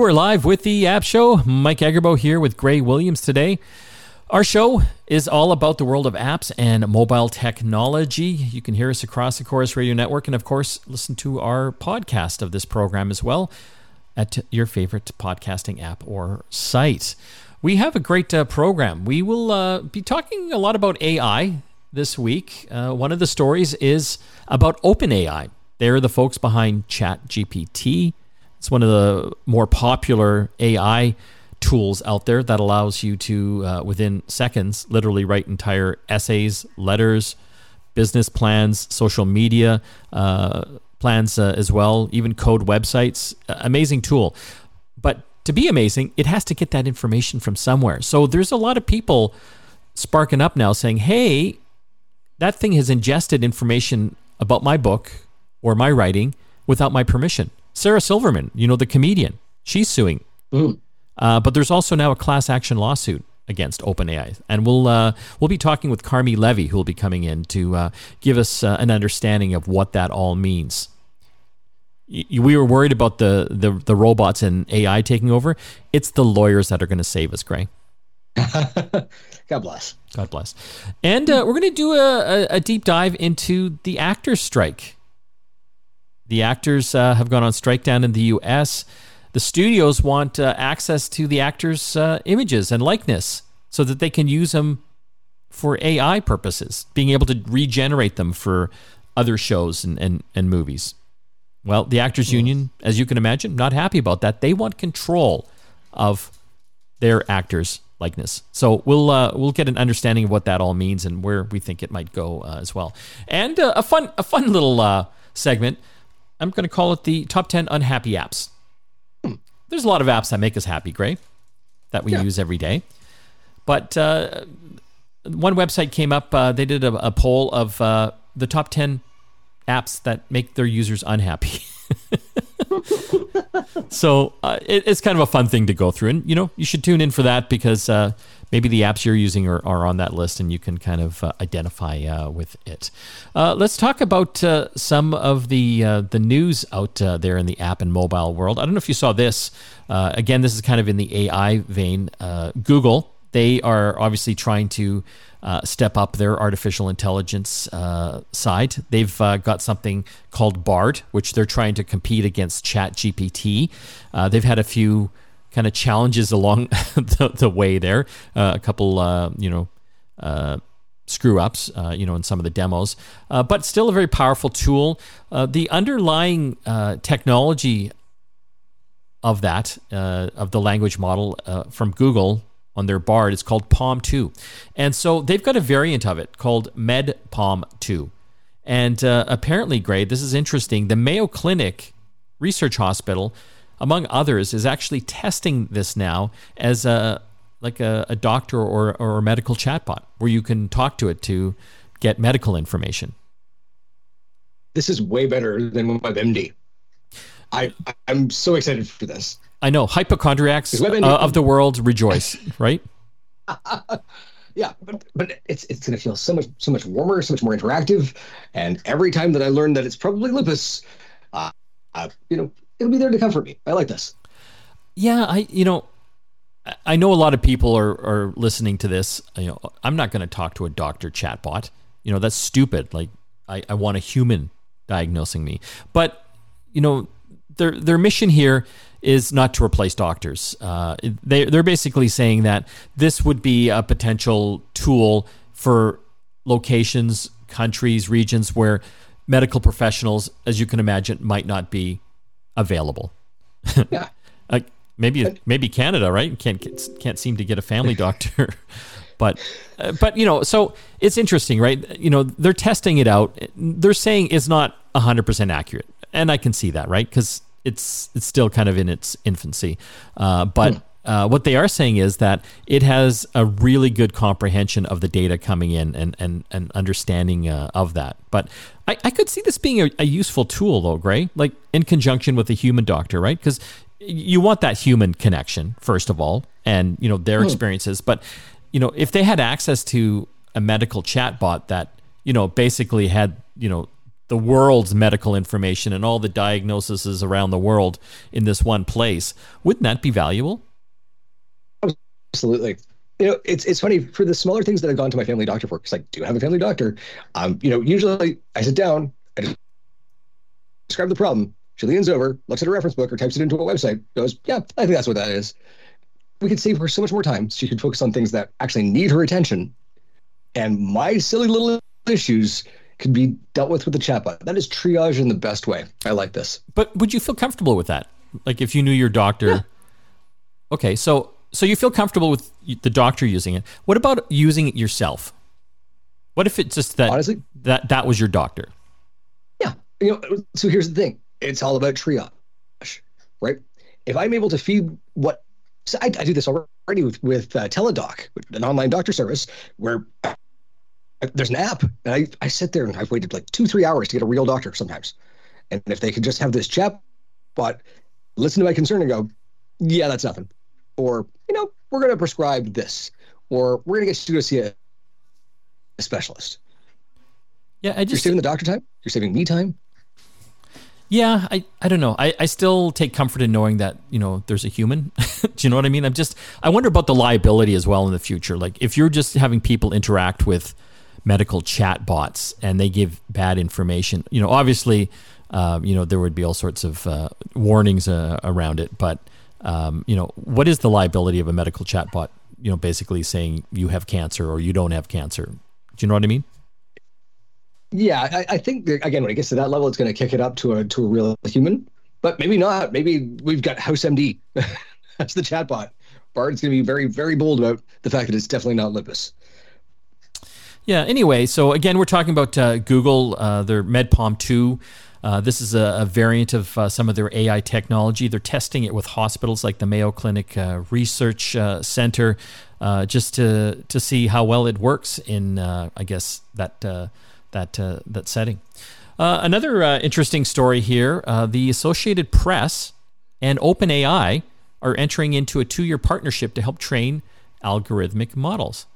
You are live with the App Show. Mike Agerbo here with Gray Williams today. Our show is all about the world of apps and mobile technology. You can hear us across the Corus Radio Network and, of course, listen to our podcast of this program as well at your favorite podcasting app or site. We have a great uh, program. We will uh, be talking a lot about AI this week. Uh, one of the stories is about OpenAI. They're the folks behind ChatGPT. It's one of the more popular AI tools out there that allows you to, uh, within seconds, literally write entire essays, letters, business plans, social media uh, plans uh, as well, even code websites. amazing tool. But to be amazing, it has to get that information from somewhere. So there's a lot of people sparking up now saying, hey, that thing has ingested information about my book or my writing without my permission. Sarah Silverman, you know, the comedian, she's suing. Mm. Uh, but there's also now a class action lawsuit against OpenAI, and we'll uh, we'll be talking with Carmi Levy, who will be coming in to uh, give us uh, an understanding of what that all means. Y- we were worried about the, the the robots and AI taking over. It's the lawyers that are going to save us, Gray. God bless. God bless. And uh, we're going to do a, a, deep dive into the actors' strike. The actors uh, have gone on strike down in the U.S. The studios want uh, access to the actors' uh, images and likeness so that they can use them for AI purposes, being able to regenerate them for other shows and, and, and movies. Well, the Actors Union, as you can imagine, not happy about that. They want control of their actors' likeness. So we'll uh, we'll get an understanding of what that all means and where we think it might go uh, as well. And uh, a fun a fun little uh, segment I'm going to call it the top 10 unhappy apps. Hmm. There's a lot of apps that make us happy, Gray, that we yeah. use every day. But uh, one website came up, uh, they did a, a poll of uh, the top 10 apps that make their users unhappy. so uh, it, it's kind of a fun thing to go through. And, you know, you should tune in for that because uh, maybe the apps you're using are, are on that list and you can kind of uh, identify uh, with it. Uh, let's talk about uh, some of the uh, the news out there in the app and mobile world. I don't know if you saw this. again, this is kind of in the AI vein. Google, they are obviously trying to uh, step up their artificial intelligence uh, side. They've uh, got something called BARD, which they're trying to compete against ChatGPT. they've had a few kind of challenges along the, the, way there. Uh, a couple, uh, you know, uh, screw ups, uh, you know, in some of the demos, uh, but still a very powerful tool. Uh, the underlying technology of that, of the language model from Google on their BARD is called PaLM 2. And so they've got a variant of it called MedPaLM 2. And apparently, Gray, this is interesting. The Mayo Clinic Research Hospital among others, is actually testing this now as a like a, a doctor or, or a medical chatbot where you can talk to it to get medical information. This is way better than WebMD. I I'm so excited for this. I know hypochondriacs uh, of the world rejoice, right? yeah, but but it's it's going to feel so much so much warmer, so much more interactive, and every time that I learn that it's probably lupus, uh, uh, you know, it'll be there to comfort me. I like this. Yeah, I you know, I know a lot of people are are listening to this. You know, I'm not going to talk to a doctor chatbot. You know, that's stupid. Like I, I want a human diagnosing me. But you know, their their mission here is not to replace doctors. Uh, they they're basically saying that this would be a potential tool for locations, countries, regions where medical professionals, as you can imagine, might not be available. Yeah. like maybe maybe Canada, right? Can't can't seem to get a family doctor. but uh, but you know, so it's interesting, right? You know, they're testing it out. They're saying it's not 100% accurate. And I can see that, right? Cuz it's it's still kind of in its infancy. Uh, but hmm. Uh, what they are saying is that it has a really good comprehension of the data coming in and and, and understanding uh, of that. But I, I could see this being a, a, useful tool, though, Gray, like in conjunction with a human doctor, right? Because you want that human connection first of all, and you know their hmm. experiences. But you know, if they had access to a medical chatbot that you know basically had you know the world's medical information and all the diagnoses around the world in this one place. Wouldn't that be valuable? Absolutely. You know, it's it's funny for the smaller things that I've gone to my family doctor for because I do have a family doctor. Um, you know, usually I sit down, I describe the problem. She leans over, looks at a reference book, or types it into a website. Goes, yeah, I think that's what that is. We could save her so much more time. She could focus on things that actually need her attention, and my silly little issues could be dealt with with the chatbot. That is triage in the best way. I like this. But would you feel comfortable with that? Like if you knew your doctor. Yeah. Okay, so so you feel comfortable with the doctor using it. What about using it yourself? What if it's just that honestly that that was your doctor? Yeah, you know. So here's the thing: it's all about triage, right? If I'm able to feed what so I, I do this already with with uh, Teladoc, an online doctor service, where there's an app, and I, I sit there and I've waited like two, three hours to get a real doctor sometimes. And if they could just have this chat bot listen to my concern and go, yeah, that's nothing. Or, you know, we're going to prescribe this. Or we're going to get you to see a, a specialist. Yeah, I just. You're saving the doctor time. You're saving me time. Yeah, I, I don't know. I, I still take comfort in knowing that, you know, there's a human. Do you know what I mean? I'm just, I wonder about the liability as well in the future. Like, if you're just having people interact with, medical chat bots and they give bad information. You know, obviously, uh, you know there would be all sorts of uh, warnings uh, around it, but um, you know, what is the liability of a medical chatbot? You know, basically saying you have cancer or you don't have cancer. Do you know what I mean? Yeah, I, I think that, again when it gets to that level, it's going to kick it up to a to a real human, but maybe not. Maybe we've got House MD. That's the chatbot. Bard's going to be very, very bold about the fact that it's definitely not lupus. Yeah. Anyway, so again, we're talking about uh, Google, uh, their MedPalm 2. Uh, this is a, a variant of uh, some of their AI technology. They're testing it with hospitals like the Mayo Clinic uh, Research uh, Center, just to to see how well it works in, I guess that that that setting. another interesting story here: the Associated Press and OpenAI are entering into a two-year partnership to help train algorithmic models.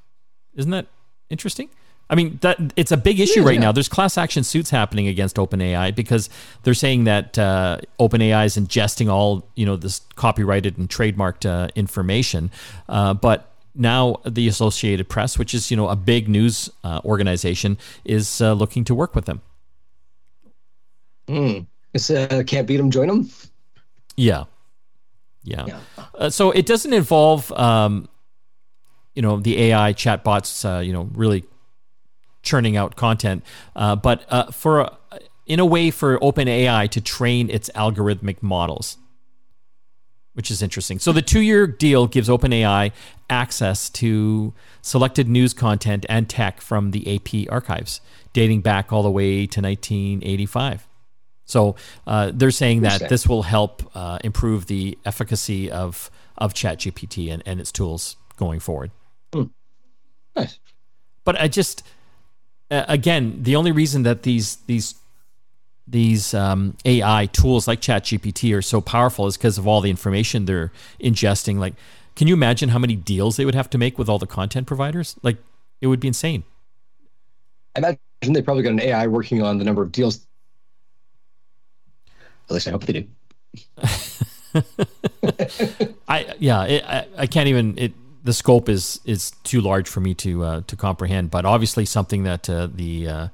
Isn't that interesting? I mean, that it's a big issue yeah, right yeah. now. There's class action suits happening against OpenAI because they're saying that uh, OpenAI is ingesting all you know this copyrighted and trademarked uh, information, uh, but now the Associated Press, which is you know a big news uh, organization, is uh, looking to work with them. Hmm. It's uh, can't beat them, join them. Yeah, yeah. yeah. so it doesn't involve. Um, you know the AI chatbots, uh, you know, really churning out content, uh, but uh, for in a way for OpenAI to train its algorithmic models, which is interesting. So the two-year deal gives OpenAI access to selected news content and tech from the AP archives, dating back all the way to 1985. So uh, they're saying that this will help uh, improve the efficacy of of ChatGPT and, and its tools going forward. Mm. Nice. But I just uh, again, the only reason that these these these um, AI tools like ChatGPT are so powerful is because of all the information they're ingesting. Like, can you imagine how many deals they would have to make with all the content providers? Like, it would be insane. I imagine they probably got an AI working on the number of deals. At least I hope they do. I yeah, it, I, I can't even it the scope is is too large for me to uh, to comprehend. But obviously, something that uh, the uh,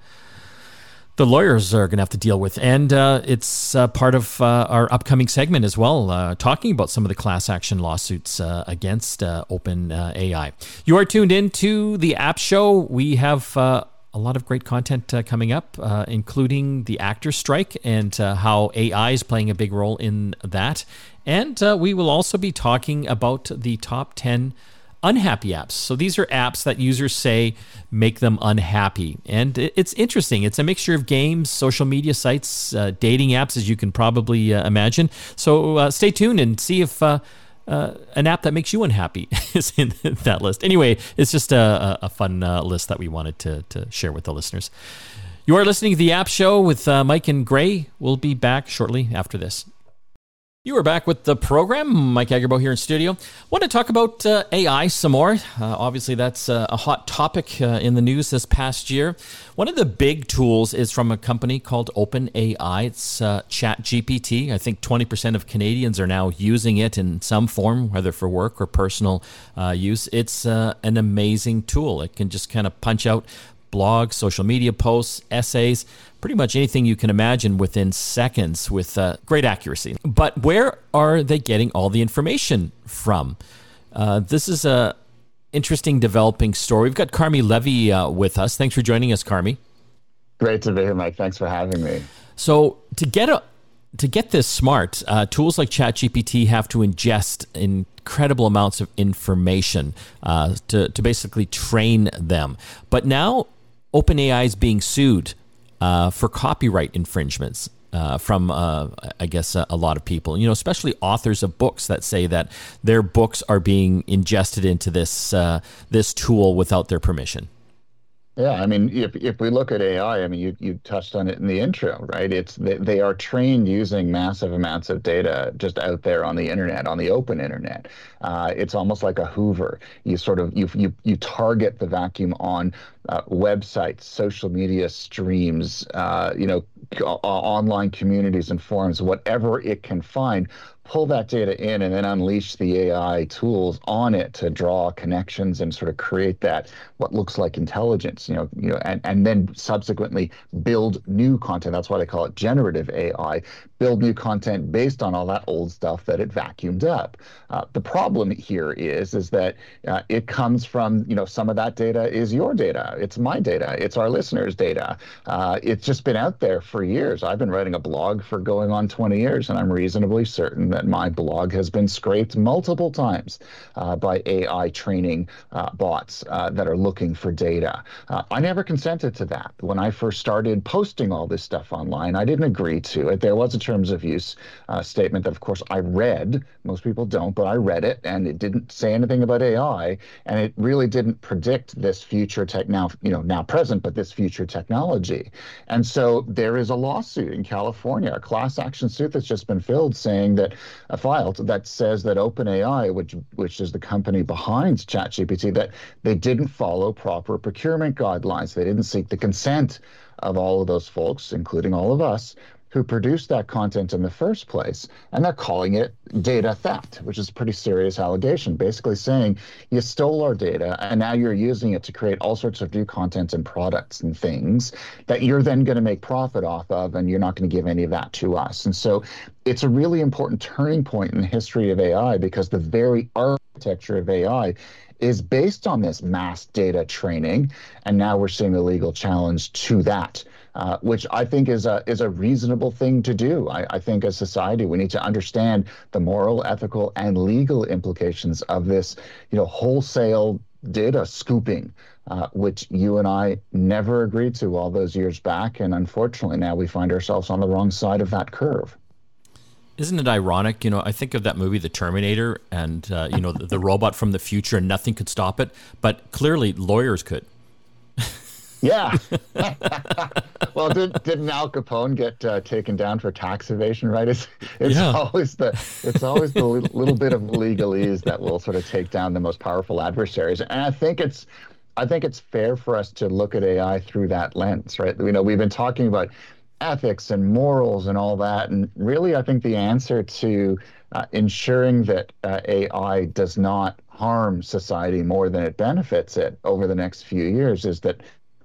the lawyers are going to have to deal with, and uh, it's uh, part of uh, our upcoming segment as well, talking about some of the class action lawsuits against Open AI. You are tuned in to the App Show. We have. a lot of great content coming up, including the actor strike and how AI is playing a big role in that. And we will also be talking about the top 10 unhappy apps. So these are apps that users say make them unhappy. And it's interesting. It's a mixture of games, social media sites, uh, dating apps, as you can probably uh, imagine. So uh, stay tuned and see if. Uh, uh, an app that makes you unhappy is in that list. Anyway, it's just a, a fun uh, list that we wanted to, to share with the listeners. You are listening to the App Show with Mike and Gray. We'll be back shortly after this. You are back with the program. Mike Agerbo here in studio. Want to talk about uh, AI some more. Uh, obviously, that's uh, a hot topic uh, in the news this past year. One of the big tools is from a company called OpenAI. It's uh, ChatGPT. I think 20% of Canadians are now using it in some form, whether for work or personal use. It's an amazing tool. It can just kind of punch out blogs, social media posts, essays, pretty much anything you can imagine within seconds with uh, great accuracy. But where are they getting all the information from? Uh, this is a interesting developing story. We've got Carmi Levy uh, with us. Thanks for joining us, Carmi. Great to be here, Mike. Thanks for having me. So to get a to get this smart, uh, tools like ChatGPT have to ingest incredible amounts of information uh, to, to basically train them. But now OpenAI is being sued uh, for copyright infringements. Uh, from uh, I guess a, a, lot of people, you know, especially authors of books that say that their books are being ingested into this uh, this tool without their permission. Yeah, I mean, if if we look at AI, I mean, you you touched on it in the intro, right? It's they, they are trained using massive amounts of data just out there on the internet, on the open internet. Uh, it's almost like a Hoover. You sort of you you you target the vacuum on uh, websites, social media streams, uh, you know, online communities and forums, whatever it can find pull that data in and then unleash the AI tools on it to draw connections and sort of create that what looks like intelligence, you know, you know, and, and then subsequently build new content. That's why they call it generative AI. Build new content based on all that old stuff that it vacuumed up. Uh, the problem here is is that uh, it comes from you know some of that data is your data, it's my data, it's our listeners' data. Uh, it's just been out there for years. I've been writing a blog for going on 20 years, and I'm reasonably certain that that my blog has been scraped multiple times uh, by AI training uh, bots uh, that are looking for data. Uh, I never consented to that. When I first started posting all this stuff online, I didn't agree to it. There was a terms of use uh, statement that, of course, I read. Most people don't, but I read it, and it didn't say anything about AI, and it really didn't predict this future tech now, you know, now present, but this future technology. And so there is a lawsuit in California, a class action suit that's just been filled saying that a file that says that OpenAI, which which is the company behind ChatGPT, that they didn't follow proper procurement guidelines. They didn't seek the consent of all of those folks, including all of us, who produced that content in the first place. And they're calling it data theft, which is a pretty serious allegation, basically saying you stole our data and now you're using it to create all sorts of new content and products and things that you're then going to make profit off of, and you're not going to give any of that to us. And so it's a really important turning point in the history of AI because the very architecture of AI is based on this mass data training. And now we're seeing a legal challenge to that. Uh, which I think is a is a reasonable thing to do. I, I, think as society we need to understand the moral, ethical, and legal implications of this, you know, wholesale data scooping, uh, which you and I never agreed to all those years back, and unfortunately now we find ourselves on the wrong side of that curve. Isn't it ironic? You know, I think of that movie, The Terminator, and uh, you know the, the robot from the future, and nothing could stop it, but clearly lawyers could. Yeah. well, did, didn't Al Capone get uh, taken down for tax evasion? Right. It's it's yeah. always the it's always the little bit of legalese that will sort of take down the most powerful adversaries. And I think it's I think it's fair for us to look at AI through that lens, right? You know, we've been talking about ethics and morals and all that, and really, I think the answer to uh, ensuring that uh, AI does not harm society more than it benefits it over the next few years is that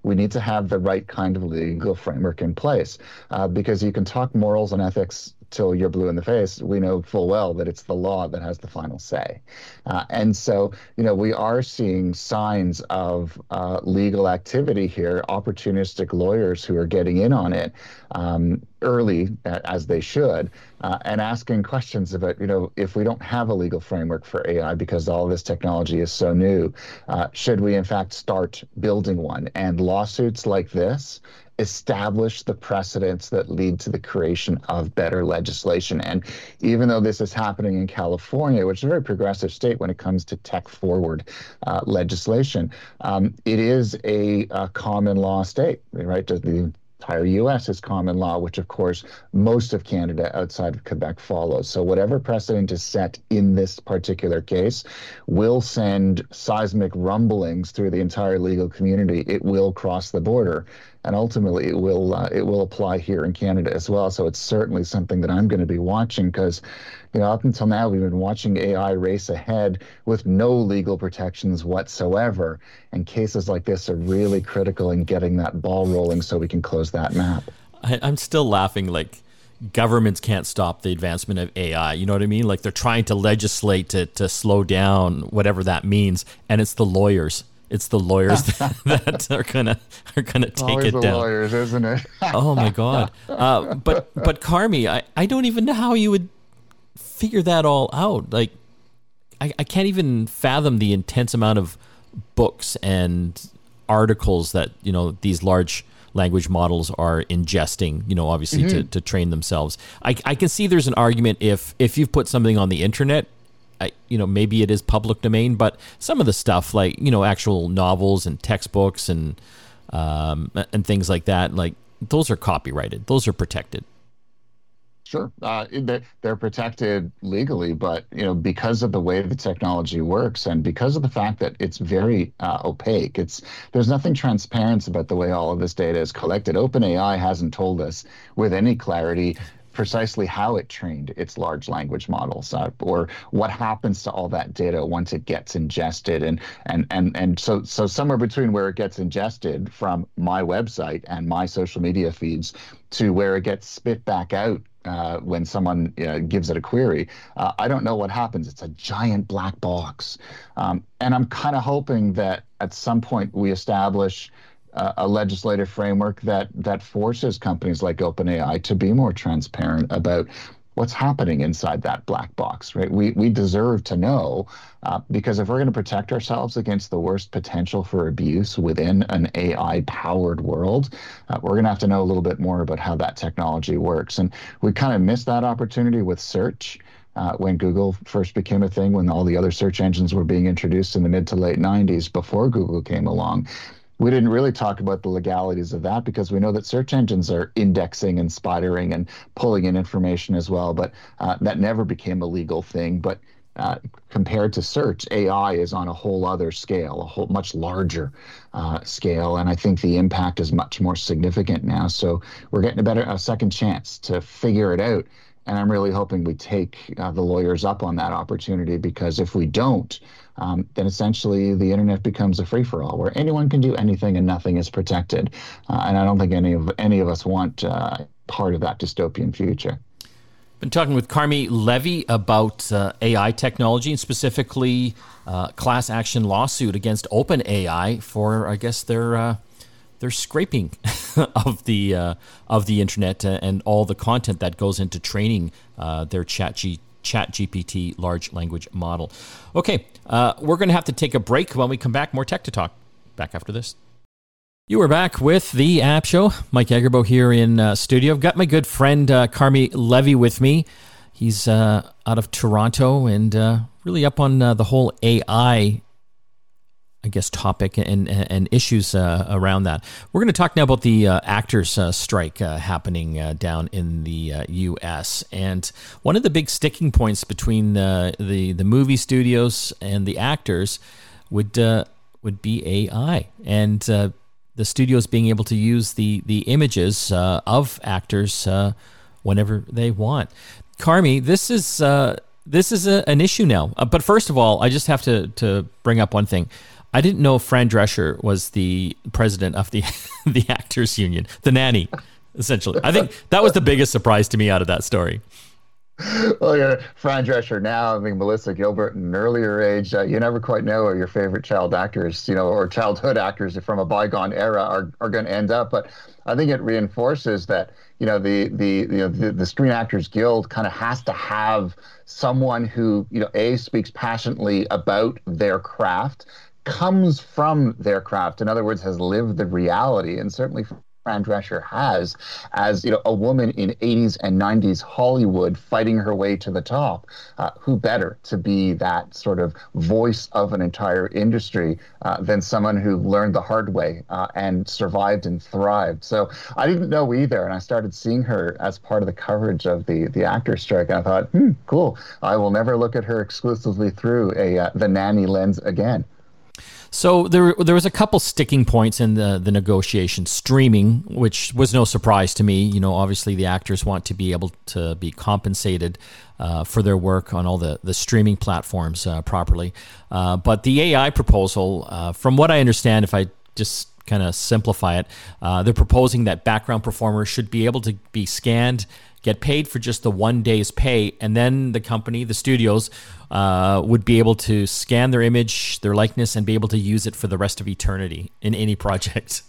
we need to have the right kind of legal framework in place uh, because you can talk morals and ethics till you're blue in the face, we know full well that it's the law that has the final say. Uh, and so, you know, we are seeing signs of uh, legal activity here, opportunistic lawyers who are getting in on it um, early, as they should, uh, and asking questions about, you know, if we don't have a legal framework for AI because all this technology is so new, uh, should we in fact start building one? And lawsuits like this establish the precedents that lead to the creation of better legislation. And even though this is happening in California, which is a very progressive state when it comes to tech forward uh, legislation, um, it is a, a, common law state, right? The entire US is common law, which of course most of Canada outside of Quebec follows. So whatever precedent is set in this particular case will send seismic rumblings through the entire legal community. It will cross the border and ultimately it will uh, it will apply here in Canada as well. So it's certainly something that I'm going to be watching because, you know, up until now we've been watching AI race ahead with no legal protections whatsoever, and cases like this are really critical in getting that ball rolling so we can close that map. I, I'm still laughing like governments can't stop the advancement of AI. You know what I mean? Like they're trying to legislate to to slow down whatever that means, and it's the lawyers it's the lawyers that, are gonna are gonna take Always it the down. Lawyers, isn't it? oh my god! Uh, but but Carmi, I, I don't even know how you would figure that all out. Like, I, I can't even fathom the intense amount of books and articles that you know these large language models are ingesting. You know, obviously mm-hmm. to, to train themselves. I, I can see there's an argument if if you've put something on the internet I, you know, maybe it is public domain, but some of the stuff like you know actual novels and textbooks and um, and things like that, like those are copyrighted. Those are protected. Sure, uh, they're protected legally, but you know because of the way the technology works and because of the fact that it's very uh, opaque, it's there's nothing transparent about the way all of this data is collected. OpenAI hasn't told us with any clarity precisely how it trained its large language models uh, or what happens to all that data once it gets ingested and and and and so so somewhere between where it gets ingested from my website and my social media feeds to where it gets spit back out uh, when someone uh, gives it a query. Uh, I don't know what happens. It's a giant black box. Um, and I'm kind of hoping that at some point we establish uh, a legislative framework that that forces companies like OpenAI to be more transparent about what's happening inside that black box, right? We we deserve to know uh, because if we're going to protect ourselves against the worst potential for abuse within an AI-powered world, uh, we're going to have to know a little bit more about how that technology works. And we kind of missed that opportunity with search. Uh, when Google first became a thing, when all the other search engines were being introduced in the mid to late 90s, before Google came along we didn't really talk about the legalities of that because we know that search engines are indexing and spidering and pulling in information as well, but uh, that never became a legal thing. But uh, compared to search, AI is on a whole other scale, a whole much larger uh, scale, and I think the impact is much more significant now. So we're getting a better, a second chance to figure it out, and I'm really hoping we take uh, the lawyers up on that opportunity because if we don't, um, then essentially the internet becomes a free for all where anyone can do anything and nothing is protected. Uh, and I don't think any of any of us want uh, part of that dystopian future. Been talking with Carmi Levy about uh, AI technology and specifically uh, class action lawsuit against OpenAI for, I guess, their uh, their scraping of the uh, of the internet and all the content that goes into training their Chat G Chat GPT large language model. Okay, uh, we're going to have to take a break. When we come back, more tech to talk. Back after this. You are back with the App Show. Mike Agerbo here in uh, studio. I've got my good friend uh, Carmi Levy with me. He's uh, out of Toronto and uh, really up on uh, the whole AI I guess, topic and, and issues uh, around that. We're going to talk now about the uh, actors' uh, strike uh, happening uh, down in the U.S. Uh, and one of the big sticking points between the the movie studios and the actors would would be AI and the studios being able to use the the images of actors whenever they want. Carmi, this is this is a, an issue now. but first of all, I just have to to bring up one thing. I didn't know Fran Drescher was the president of the the actors union, the nanny, essentially. I think that was the biggest surprise to me out of that story. Well, yeah, Fran Drescher now, I mean, Melissa Gilbert in an earlier age, uh, you never quite know where your favorite child actors, you know, or childhood actors from a bygone era are, are going to end up. But I think it reinforces that, you know, the, the, you know, the, the Screen Actors Guild kind of has to have someone who, you know, A, speaks passionately about their craft, comes from their craft. In other words, has lived the reality. And certainly Fran Drescher has as you know a woman in 80s and 90s Hollywood fighting her way to the top. Uh, who better to be that sort of voice of an entire industry uh, than someone who learned the hard way uh, and survived and thrived? So I didn't know either, and I started seeing her as part of the coverage of the the actor strike, and I thought, hmm, cool. I will never look at her exclusively through a uh, the nanny lens again. So there, there was a couple sticking points in the the negotiation. Streaming, which was no surprise to me. You know, obviously the actors want to be able to be compensated uh, for their work on all the the streaming platforms uh, properly. Uh, but the AI proposal, uh, from what I understand, if I just kind of simplify it, uh, they're proposing that background performers should be able to be scanned get paid for just the one day's pay, and then the company, the studios, uh, would be able to scan their image, their likeness, and be able to use it for the rest of eternity in any project.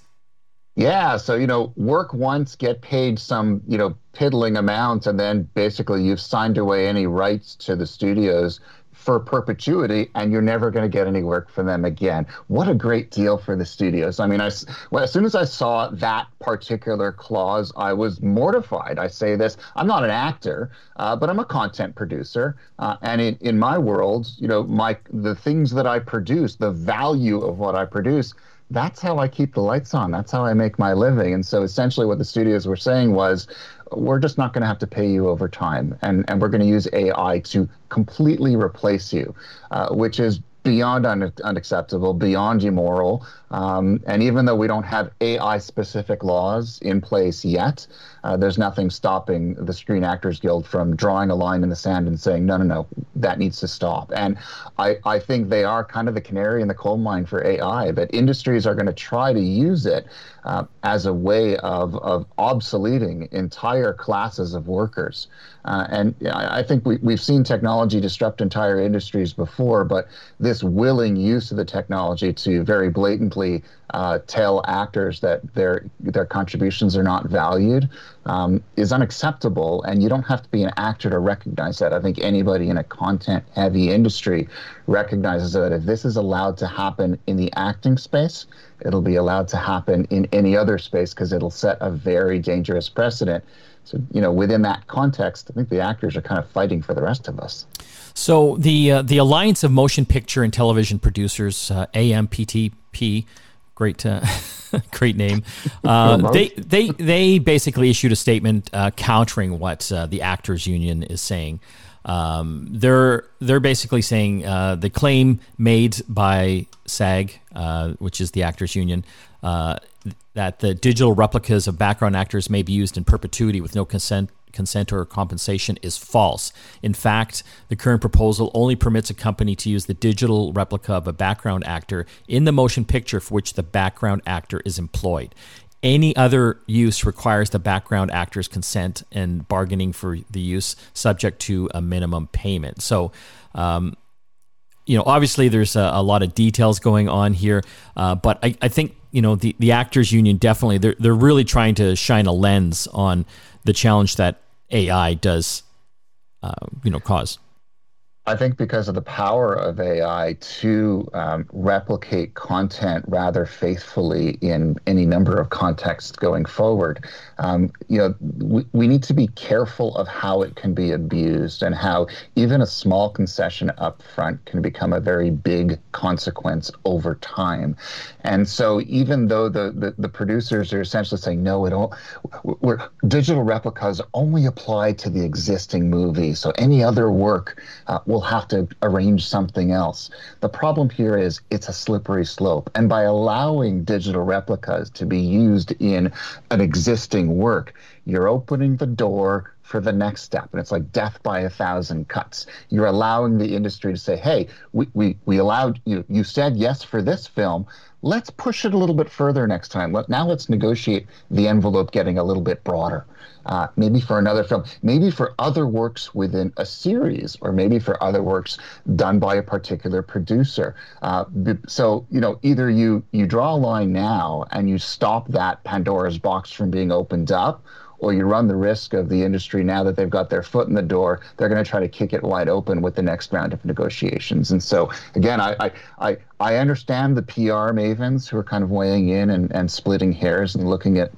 Yeah, so you know, work once, get paid some you know piddling amounts, and then basically you've signed away any rights to the studios for perpetuity and you're never going to get any work from them again. What a great deal for the studios. I mean, I, well, as soon as I saw that particular clause, I was mortified. I say this, I'm not an actor, uh, but I'm a content producer. Uh, and in, in my world, you know, my the things that I produce, the value of what I produce, that's how I keep the lights on. That's how I make my living. And so essentially what the studios were saying was, we're just not going to have to pay you over time. And, and we're going to use AI to completely replace you, uh, which is beyond un- unacceptable, beyond immoral. Um, and even though we don't have AI specific laws in place yet, uh, there's nothing stopping the Screen Actors Guild from drawing a line in the sand and saying, no, no, no, that needs to stop. And I, I think they are kind of the canary in the coal mine for AI, that industries are going to try to use it uh, as a way of, of obsoleting entire classes of workers. Uh, and I think we, we've seen technology disrupt entire industries before, but this willing use of the technology to very blatantly uh, tell actors that their their contributions are not valued um, is unacceptable, and you don't have to be an actor to recognize that. I think anybody in a content-heavy industry recognizes that if this is allowed to happen in the acting space, it'll be allowed to happen in any other space because it'll set a very dangerous precedent. So, you know, within that context, I think the actors are kind of fighting for the rest of us. So the uh, the Alliance of Motion Picture and Television Producers, uh, AMPTP, great uh, great name. Uh, they they they basically issued a statement uh, countering what uh, the Actors Union is saying. Um, they're they're basically saying uh, the claim made by SAG, uh, which is the Actors Union, that the digital replicas of background actors may be used in perpetuity with no consent consent or compensation is false. In fact, the current proposal only permits a company to use the digital replica of a background actor in the motion picture for which the background actor is employed. Any other use requires the background actor's consent and bargaining for the use, subject to a minimum payment. So, um, you know, obviously there's a, a, lot of details going on here, uh, but I, I, think you know the the actors union definitely they're they're really trying to shine a lens on the challenge that AI does, uh, you know, cause. I think because of the power of AI to um, replicate content rather faithfully in any number of contexts going forward, um, you know, we, we need to be careful of how it can be abused and how even a small concession up front can become a very big consequence over time. And so even though the, the, the producers are essentially saying, no, it all, we're, digital replicas only apply to the existing movie. So any other work uh, will have to arrange something else. The problem here is it's a slippery slope. And by allowing digital replicas to be used in an existing work, you're opening the door for the next step. And it's like death by a thousand cuts. You're allowing the industry to say, hey, we, we, we allowed you, you said yes for this film. Let's push it a little bit further next time. Let, now let's negotiate the envelope getting a little bit broader uh, maybe for another film, maybe for other works within a series, or maybe for other works done by a particular producer. Uh, so you know, either you you draw a line now and you stop that Pandora's box from being opened up, or you run the risk of the industry now that they've got their foot in the door, they're going to try to kick it wide open with the next round of negotiations. And so, again, I, I, I, understand the PR mavens who are kind of weighing in and, and splitting hairs and looking at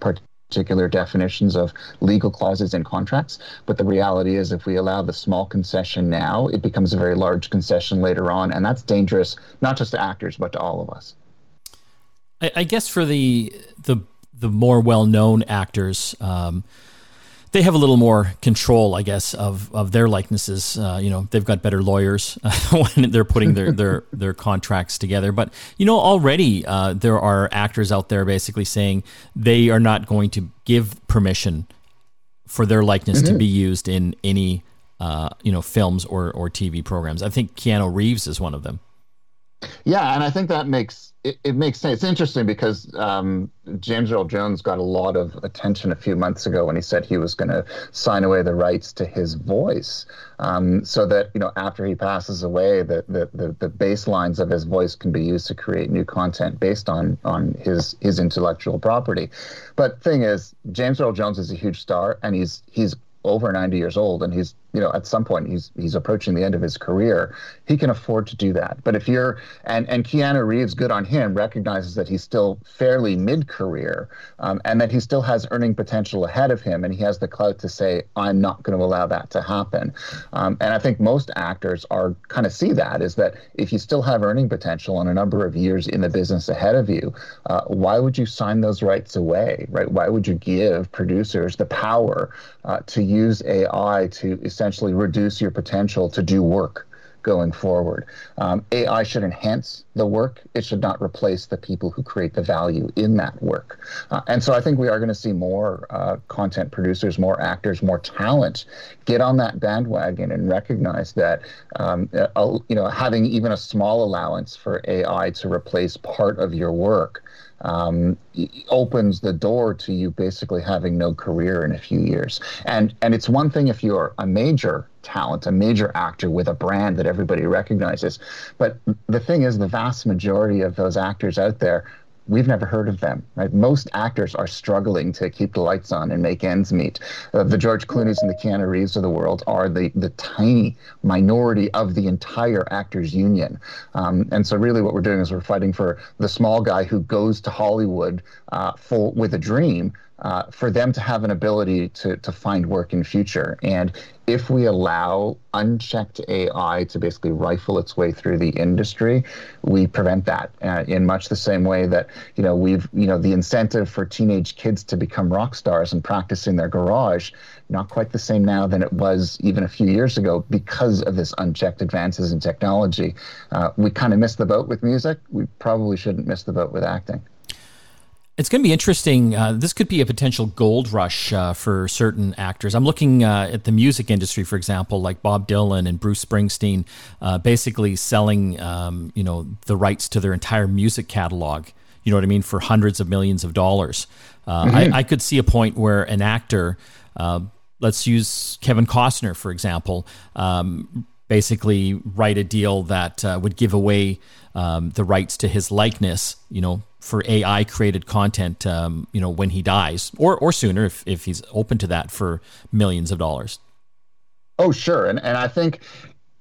particular definitions of legal clauses in contracts. But the reality is, if we allow the small concession now, it becomes a very large concession later on. And that's dangerous, not just to actors, but to all of us. I, I guess for the, the, the more well known actors, um, they have a little more control, I guess, of, of their likenesses. Uh, you know, they've got better lawyers when they're putting their, their, their contracts together. But, you know, already uh, there are actors out there basically saying they are not going to give permission for their likeness mm-hmm. to be used in any, uh, you know, films or, or TV programs. I think Keanu Reeves is one of them. Yeah, and I think that makes it, it makes sense. It's interesting because um, James Earl Jones got a lot of attention a few months ago when he said he was going to sign away the rights to his voice, um, so that you know after he passes away, the, the the the baselines of his voice can be used to create new content based on on his his intellectual property. But thing is, James Earl Jones is a huge star, and he's he's over 90 years old and he's you know at some point he's he's approaching the end of his career he can afford to do that. But if you're and and Keanu Reeves good on him recognizes that he's still fairly mid-career um, and that he still has earning potential ahead of him and he has the clout to say I'm not going to allow that to happen. Um, and I think most actors are kind of see that is that if you still have earning potential and a number of years in the business ahead of you uh, why would you sign those rights away right? Why would you give producers the power uh, to use AI to essentially reduce your potential to do work going forward. Um, AI should enhance the work. It should not replace the people who create the value in that work. Uh, and so I think we are going to see more uh, content producers, more actors, more talent get on that bandwagon and recognize that um, uh, you know having even a small allowance for AI to replace part of your work um, opens the door to you basically having no career in a few years. And and it's one thing if you're a major talent, a major actor with a brand that everybody recognizes, but the thing is, the vast majority of those actors out there we've never heard of them. Right? Most actors are struggling to keep the lights on and make ends meet. Uh, the George Clooney's and the Keanu Reeves of the world are the the tiny minority of the entire actors union. Um, and so really, what we're doing is we're fighting for the small guy who goes to Hollywood uh, full with a dream uh, for them to have an ability to, to find work in future. And if we allow unchecked AI to basically rifle its way through the industry, we prevent that uh, in much the same way that, you know, we've, you know, the incentive for teenage kids to become rock stars and practice in their garage, not quite the same now than it was even a few years ago because of this unchecked advances in technology. Uh, we kind of missed the boat with music. We probably shouldn't miss the boat with acting. It's going to be interesting. Uh, this could be a potential gold rush uh, for certain actors. I'm looking uh, at the music industry, for example, like Bob Dylan and Bruce Springsteen, uh, basically selling, um, you know, the rights to their entire music catalog. You know what I mean for hundreds of millions of dollars. Uh, mm-hmm. I, I, could see a point where an actor, uh, let's use Kevin Costner, for example, um, basically write a deal that would give away um, the rights to his likeness, you know, for AI created content, um, you know, when he dies or, or sooner if, if he's open to that for millions of dollars. Oh, sure. And, and I think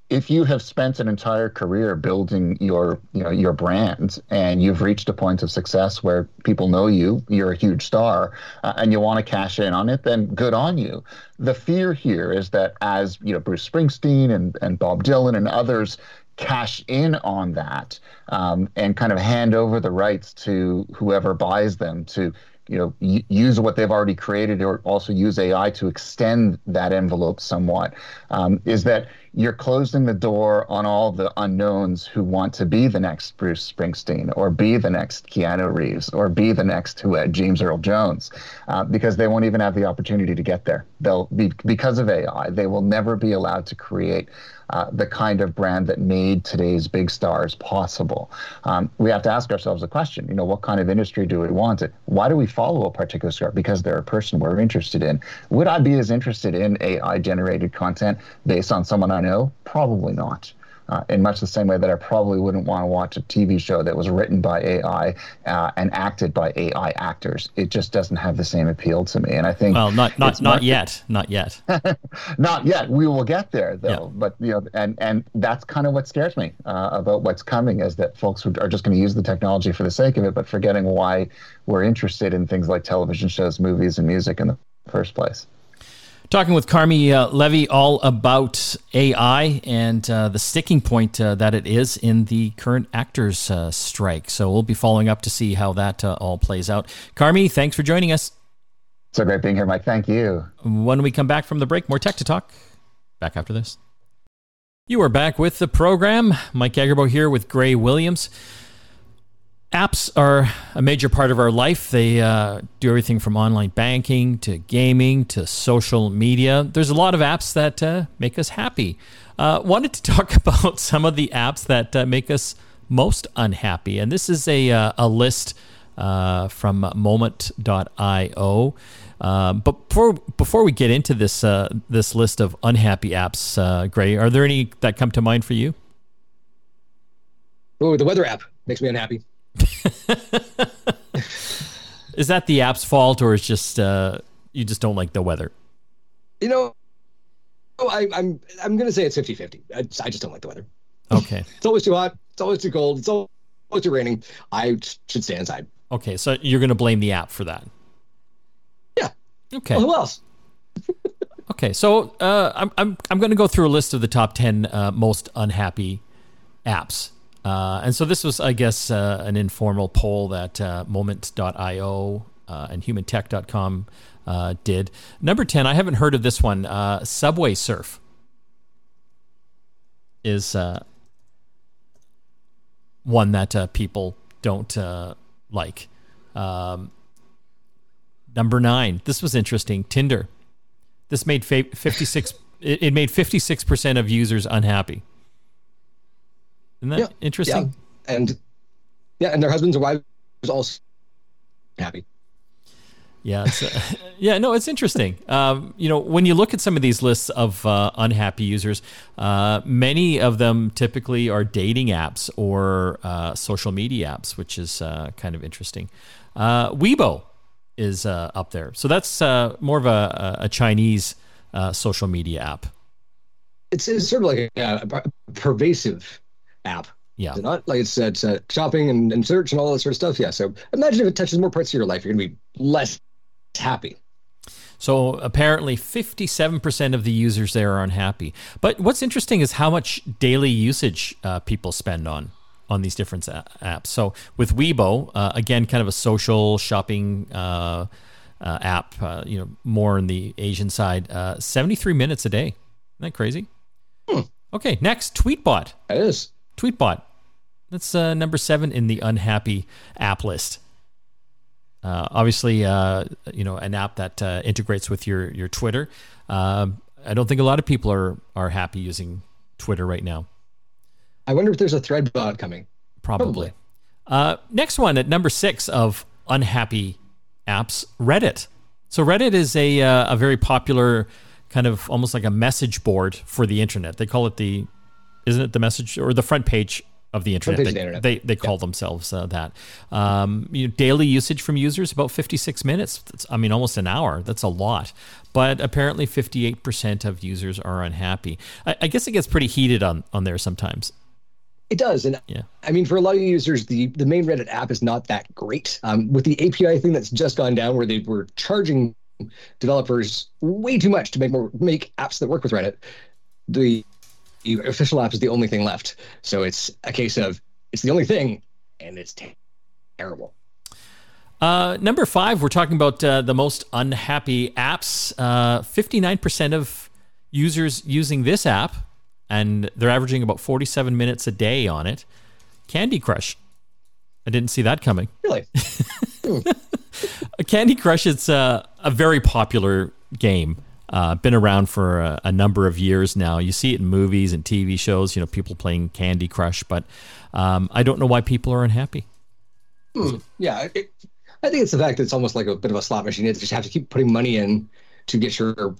if you have spent an entire career building your, you know, your brand and you've reached a point of success where people know you, you're a huge star uh, and you want to cash in on it, then good on you. The fear here is that as, you know, Bruce Springsteen and, and Bob Dylan and others cash in on that um, and kind of hand over the rights to whoever buys them to you know use what they've already created or also use AI to extend that envelope somewhat um, is that you're closing the door on all the unknowns who want to be the next Bruce Springsteen or be the next Keanu Reeves or be the next who uh, James Earl Jones uh, because they won't even have the opportunity to get there. They'll be because of AI. They will never be allowed to create uh, the kind of brand that made today's big stars possible. Um, we have to ask ourselves a question, you know, what kind of industry do we want? It? Why do we follow a particular star? Because they're a person we're interested in. Would I be as interested in AI generated content based on someone I know? Probably not. Uh, in much the same way that I probably wouldn't want to watch a TV show that was written by AI uh, and acted by AI actors. It just doesn't have the same appeal to me. And I think well, not not not yet, not yet, not yet. We will get there though. Yeah. But you know, and and that's kind of what scares me uh, about what's coming is that folks are just going to use the technology for the sake of it, but forgetting why we're interested in things like television shows, movies, and music in the first place. Talking with Carmi uh, Levy all about AI and uh, the sticking point uh, that it is in the current actors uh, strike. So we'll be following up to see how that uh, all plays out. Carmi, thanks for joining us. So great being here, Mike. Thank you. When we come back from the break, more tech to talk. Back after this. You are back with the program. Mike Agerbo here with Gray Williams. Apps are a major part of our life. They uh, do everything from online banking to gaming to social media. There's a lot of apps that uh, make us happy. Uh, wanted to talk about some of the apps that uh, make us most unhappy. And this is a, uh, a list uh, from moment.io. but before, before we get into this, this list of unhappy apps, Gray, are there any that come to mind for you? Oh, the weather app makes me unhappy. is that the app's fault, or is just uh, you just don't like the weather? You know, I, am I'm, I'm gonna say it's 50-50. I, I just don't like the weather. Okay. it's always too hot. It's always too cold. It's always too raining. I should stay inside. Okay, so you're gonna blame the app for that. Yeah. Okay. Well, who else? okay, so uh, I'm I'm I'm going to go through a list of the top ten uh, most unhappy apps uh, and so this was, I guess, uh, an informal poll that uh, Moment.io uh, and HumanTech.com uh, did. Number 10, I haven't heard of this one. Uh, Subway Surf is one that people don't like. Um, number nine, this was interesting. Tinder. This made 56. it made 56% of users unhappy. Isn't that yeah, interesting? Yeah. And yeah, and their husbands and wives also happy. Yeah, uh, yeah, no, it's interesting. Um, you know, when you look at some of these lists of uh, unhappy users, uh, many of them typically are dating apps or uh, social media apps, which is uh, kind of interesting. Uh, Weibo is up there, so that's more of a, a Chinese social media app. It's, it's sort of like a, a pervasive app. Yeah. Is not? Like it's, it's uh, shopping and, and search and all that sort of stuff. Yeah. So imagine if it touches more parts of your life, you're going to be less happy. So apparently 57% of the users there are unhappy. But what's interesting is how much daily usage uh, people spend on on these different apps. So with Weibo, uh, again, kind of a social shopping uh, uh app, uh, you know, more in the Asian side, uh, 73 minutes a day. Isn't that crazy? Hmm. Okay, next, Tweetbot. It is. Tweetbot. That's uh, number seven in the unhappy app list. Uh, obviously, uh, you know, an app that uh, integrates with your your Twitter. Um, I don't think a lot of people are are happy using Twitter right now. I wonder if there's a thread bot coming. Probably. Probably. Uh, next one at number six of unhappy apps, Reddit. So Reddit is a uh, a very popular kind of almost like a message board for the internet. They call it the isn't it the message or the front page of the internet. They, the they, they call yeah. themselves uh, that. Um, you know, daily usage from users about 56 minutes. That's, I mean, almost an hour. That's a lot. But apparently, 58% of users are unhappy. I, I, guess it gets pretty heated on on there sometimes. It does, and yeah. I mean, for a lot of users, the the main Reddit app is not that great. Um, with the API thing that's just gone down, where they were charging developers way too much to make more make apps that work with Reddit. The official app is the only thing left. So it's a case of it's the only thing, and it's terrible. Uh, number five, we're talking about uh, the most unhappy apps. Uh, 59% of users using this app, and they're averaging about 47 minutes a day on it. Candy Crush. I didn't see that coming. Really? Candy Crush, it's a, a very popular game. Uh, been around for a, a, number of years now. You see it in movies and TV shows. You know, people playing Candy Crush, but um, I don't know why people are unhappy. Hmm. Yeah, it, I think it's the fact that it's almost like a bit of a slot machine. You just have to keep putting money in to get your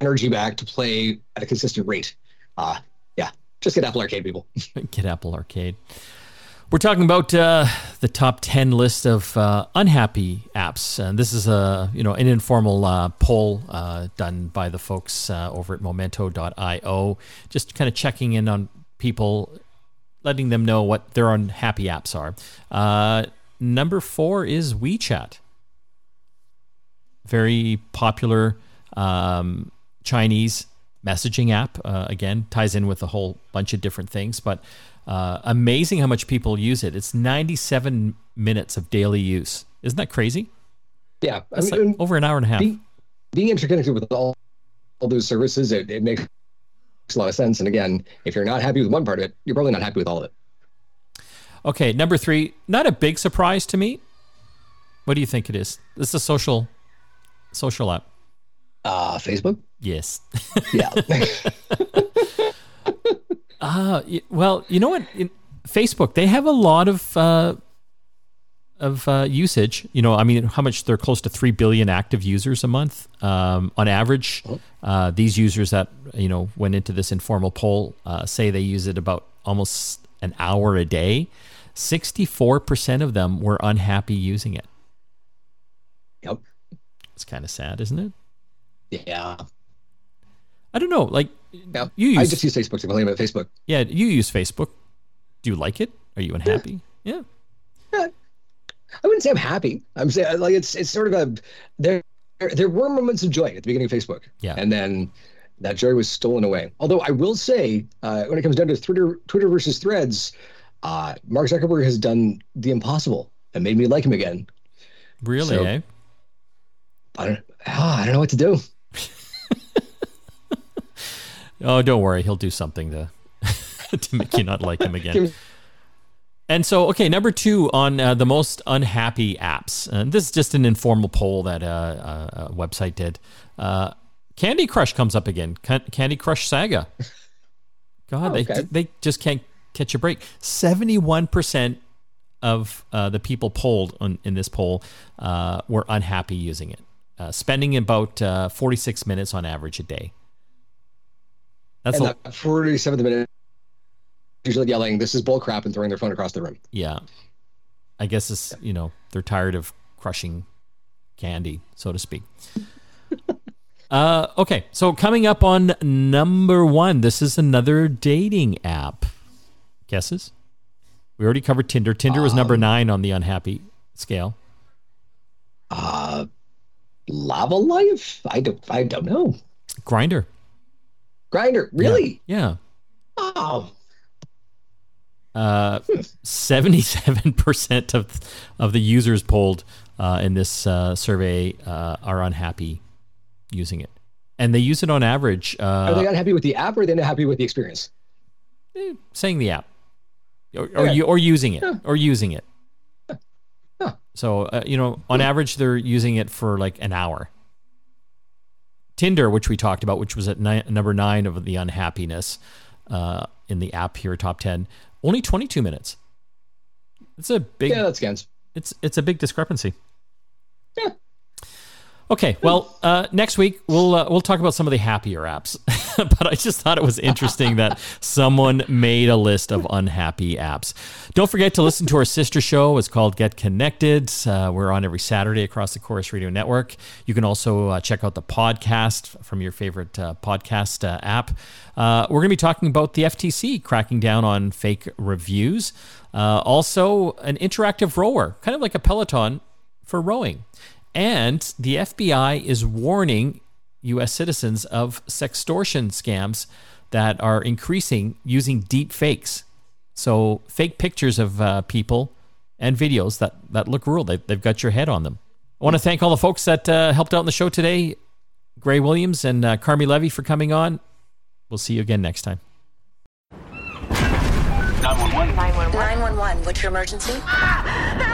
energy back to play at a consistent rate. Uh, yeah, Just get Apple Arcade, people. get Apple Arcade. We're talking about uh, the top ten list of uh, unhappy apps, and this is a you know an informal uh, poll uh, done by the folks uh, over at Momento.io, just kind of checking in on people, letting them know what their unhappy apps are. Uh, number four is WeChat, very popular um, Chinese messaging app. again, ties in with a whole bunch of different things, but uh, amazing how much people use it. It's 97 minutes of daily use. Isn't that crazy? Yeah, That's I mean, like over an hour and a half. Being, being interconnected with all, all those services, it, it makes a lot of sense. And again, if you're not happy with one part of it, you're probably not happy with all of it. Okay, number three, not a big surprise to me. What do you think it is? This is a social social app. Uh Facebook? Yes. yeah. Uh, well, you know what? In Facebook, they have a lot of uh, of uh, usage. You know, I mean, how much they're close to three billion active users a month um, on average. Oh. Uh, these users that you know went into this informal poll uh, say they use it about almost an hour a day. Sixty-four percent of them were unhappy using it. Yep, it's kind of sad, isn't it? Yeah. I don't know. Like yeah, you use, I just use Facebook to complain about Facebook. Yeah, you use Facebook. Do you like it? Are you unhappy? Yeah. yeah. I wouldn't say I'm happy. I'm saying like it's it's sort of a there there were moments of joy at the beginning of Facebook. Yeah. And then that joy was stolen away. Although I will say, uh, when it comes down to Twitter Twitter versus Threads, uh, Mark Zuckerberg has done the impossible and made me like him again. Really? So, eh? I don't. Oh, I don't know what to do. Oh, don't worry, he'll do something to to make you not like him again. And so, okay, number two on uh, the most unhappy apps. And this is just an informal poll that uh, uh, a website did. Uh, Candy Crush comes up again. Candy Crush Saga. God, oh, okay. they they just can't catch a break. Seventy one percent of uh, the people polled on, in this poll uh, were unhappy using it, spending about forty six minutes on average a day. That's and a, 47th minute, usually yelling, "This is bull crap," and throwing their phone across the room. Yeah, I guess it's you know they're tired of crushing candy, so to speak. uh, okay, so coming up on number one, this is another dating app. Guesses? We already covered Tinder. Tinder was number um, nine on the unhappy scale. Uh, Lavalife? I don't. I don't know. Grindr. Grindr, really? Yeah. yeah. Oh. Uh, seventy-seven percent of of the users polled uh, in this uh, survey uh, are unhappy using it, and they use it on average. Uh, are they unhappy with the app, or are they not happy with the experience? Eh, saying the app, or, or, or using it, or using it. So uh, you know, on average, they're using it for like an hour. Tinder, which we talked about, which was at ni- number nine of the unhappiness uh, in the app here, top ten, only 22 minutes. It's a big. Yeah, that's scans. It's it's a big discrepancy. Yeah. Okay, well, uh, next week we'll uh, we'll talk about some of the happier apps. but I just thought it was interesting that someone made a list of unhappy apps. Don't forget to listen to our sister show. It's called Get Connected. Uh, we're on every Saturday across the Corus Radio Network. You can also uh, check out the podcast from your favorite uh, podcast uh, app. we're going to be talking about the FTC cracking down on fake reviews. also, an interactive rower, kind of like a Peloton for rowing. And the FBI is warning U.S. citizens of sextortion scams that are increasing using deep fakes. So, fake pictures of uh, people and videos that, that look real. They, have got your head on them. I want to thank all the folks that uh, helped out in the show today Gray Williams and uh, Carmi Levy for coming on. We'll see you again next time. 911. 911. What's your emergency? Ah, I'm on a